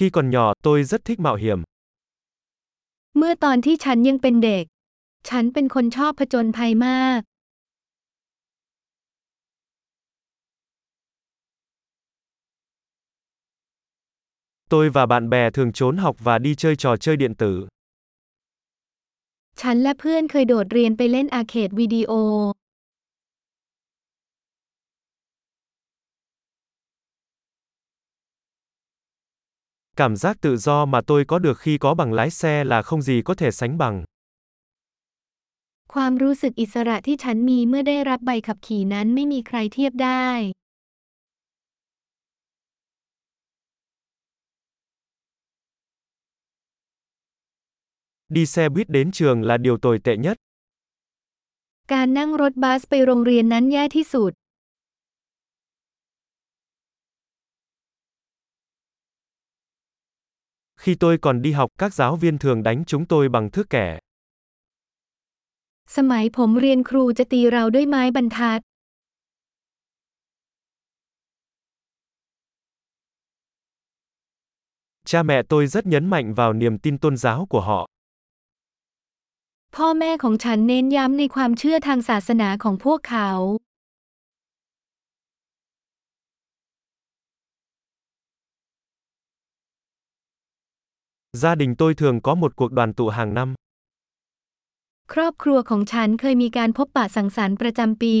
Khi còn nhỏ, tôi rất thích mạo hiểm. เมื่อตอนที่ฉันยังเป็นเด็ก ฉันเป็นคนชอบผจญภัยมาก Tôi và bạn bè thường trốn học và đi chơi trò chơi điện tử. ฉันและเพื่อนเคยโดดเรียนไปเล่นอาร์เคดวิดีโอ Cảm giác tự do mà tôi có được khi có bằng lái xe là không gì có thể sánh bằng. ความรู้สึกอิสระที่ฉันมีเมื่อได้รับใบขับขี่นั้นไม่มีใครเทียบได้ Đi xe buýt đến trường là điều tồi tệ nhất. การนั่งรถบัสไปโรงเรียนนั้นแย่ที่สุด Khi tôi còn đi học, các giáo viên thường đánh chúng tôi bằng thước kẻ. สมัยผมเรียนครูจะตีเราด้วยไม้บรรทัด Cha mẹ tôi rất nhấn mạnh vào niềm tin tôn giáo của họ. พ่อแม่ของฉันเน้นย้ำในความเชื่อทางศาสนาของพวกเขา Gia đình tôi thường có một cuộc đoàn tụ hàng năm. ครอบครัวของฉันเคยมีการพบปะสังสรรค์ประจำปี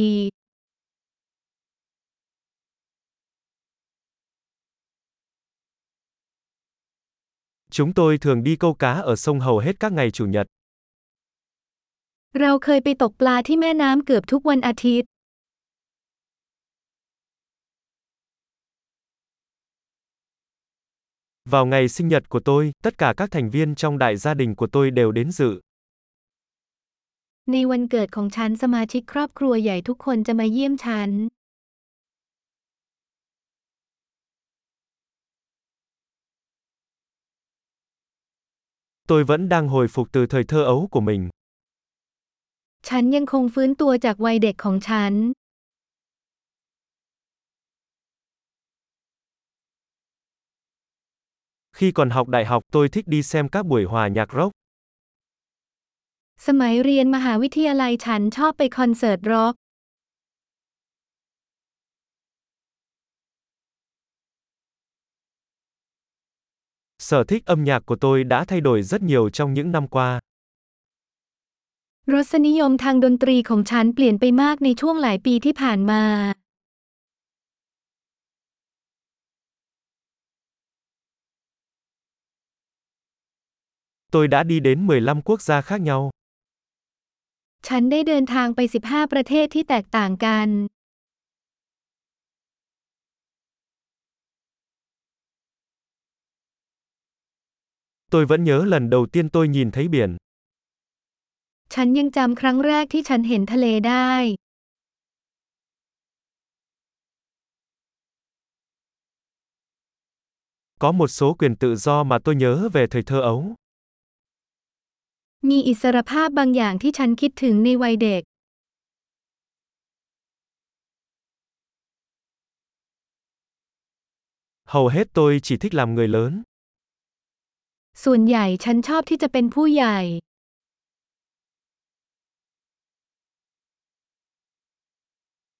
Chúng tôi thường đi câu cá ở sông hầu hết các ngày chủ nhật. เราเคยไปตกปลาที่แม่น้ำเกือบทุกวันอาทิตย์ Vào ngày sinh nhật của tôi, tất cả các thành viên trong đại gia đình của tôi đều đến dự. ในวันเกิดของฉันสมาชิกครอบครัวใหญ่ทุกคนจะมาเยี่ยมฉัน Tôi vẫn đang hồi phục từ thời thơ ấu của mình. ฉันยังคงฟื้นตัวจากวัยเด็กของฉัน Khi còn học đại học, tôi thích đi xem các buổi hòa nhạc rock. สมัยเรียนมหาวิทยาลัยฉันชอบไปคอนเสิร์ตร็อก Sở thích âm nhạc của tôi đã thay đổi rất nhiều trong những năm qua. รสนิยมทางดนตรีของฉันเปลี่ยนไปมากในช่วงหลายปีที่ผ่านมา Tôi đã đi đến 15 quốc gia khác nhau. ฉันได้เดินทางไป 15 ประเทศที่แตกต่างกัน Tôi vẫn nhớ lần đầu tiên tôi nhìn thấy biển. ฉันยังจำครั้งแรกที่ฉันเห็นทะเลได้ Có một số quyền tự do mà tôi nhớ về thời thơ ấu. มีอิสรภาพบางอย่างที่ฉันคิดถึงในวัยเด็ก Hầu hết tôi chỉ thích làm người lớn. ส่วนใหญ่ฉันชอบที่จะเป็นผู้ใหญ่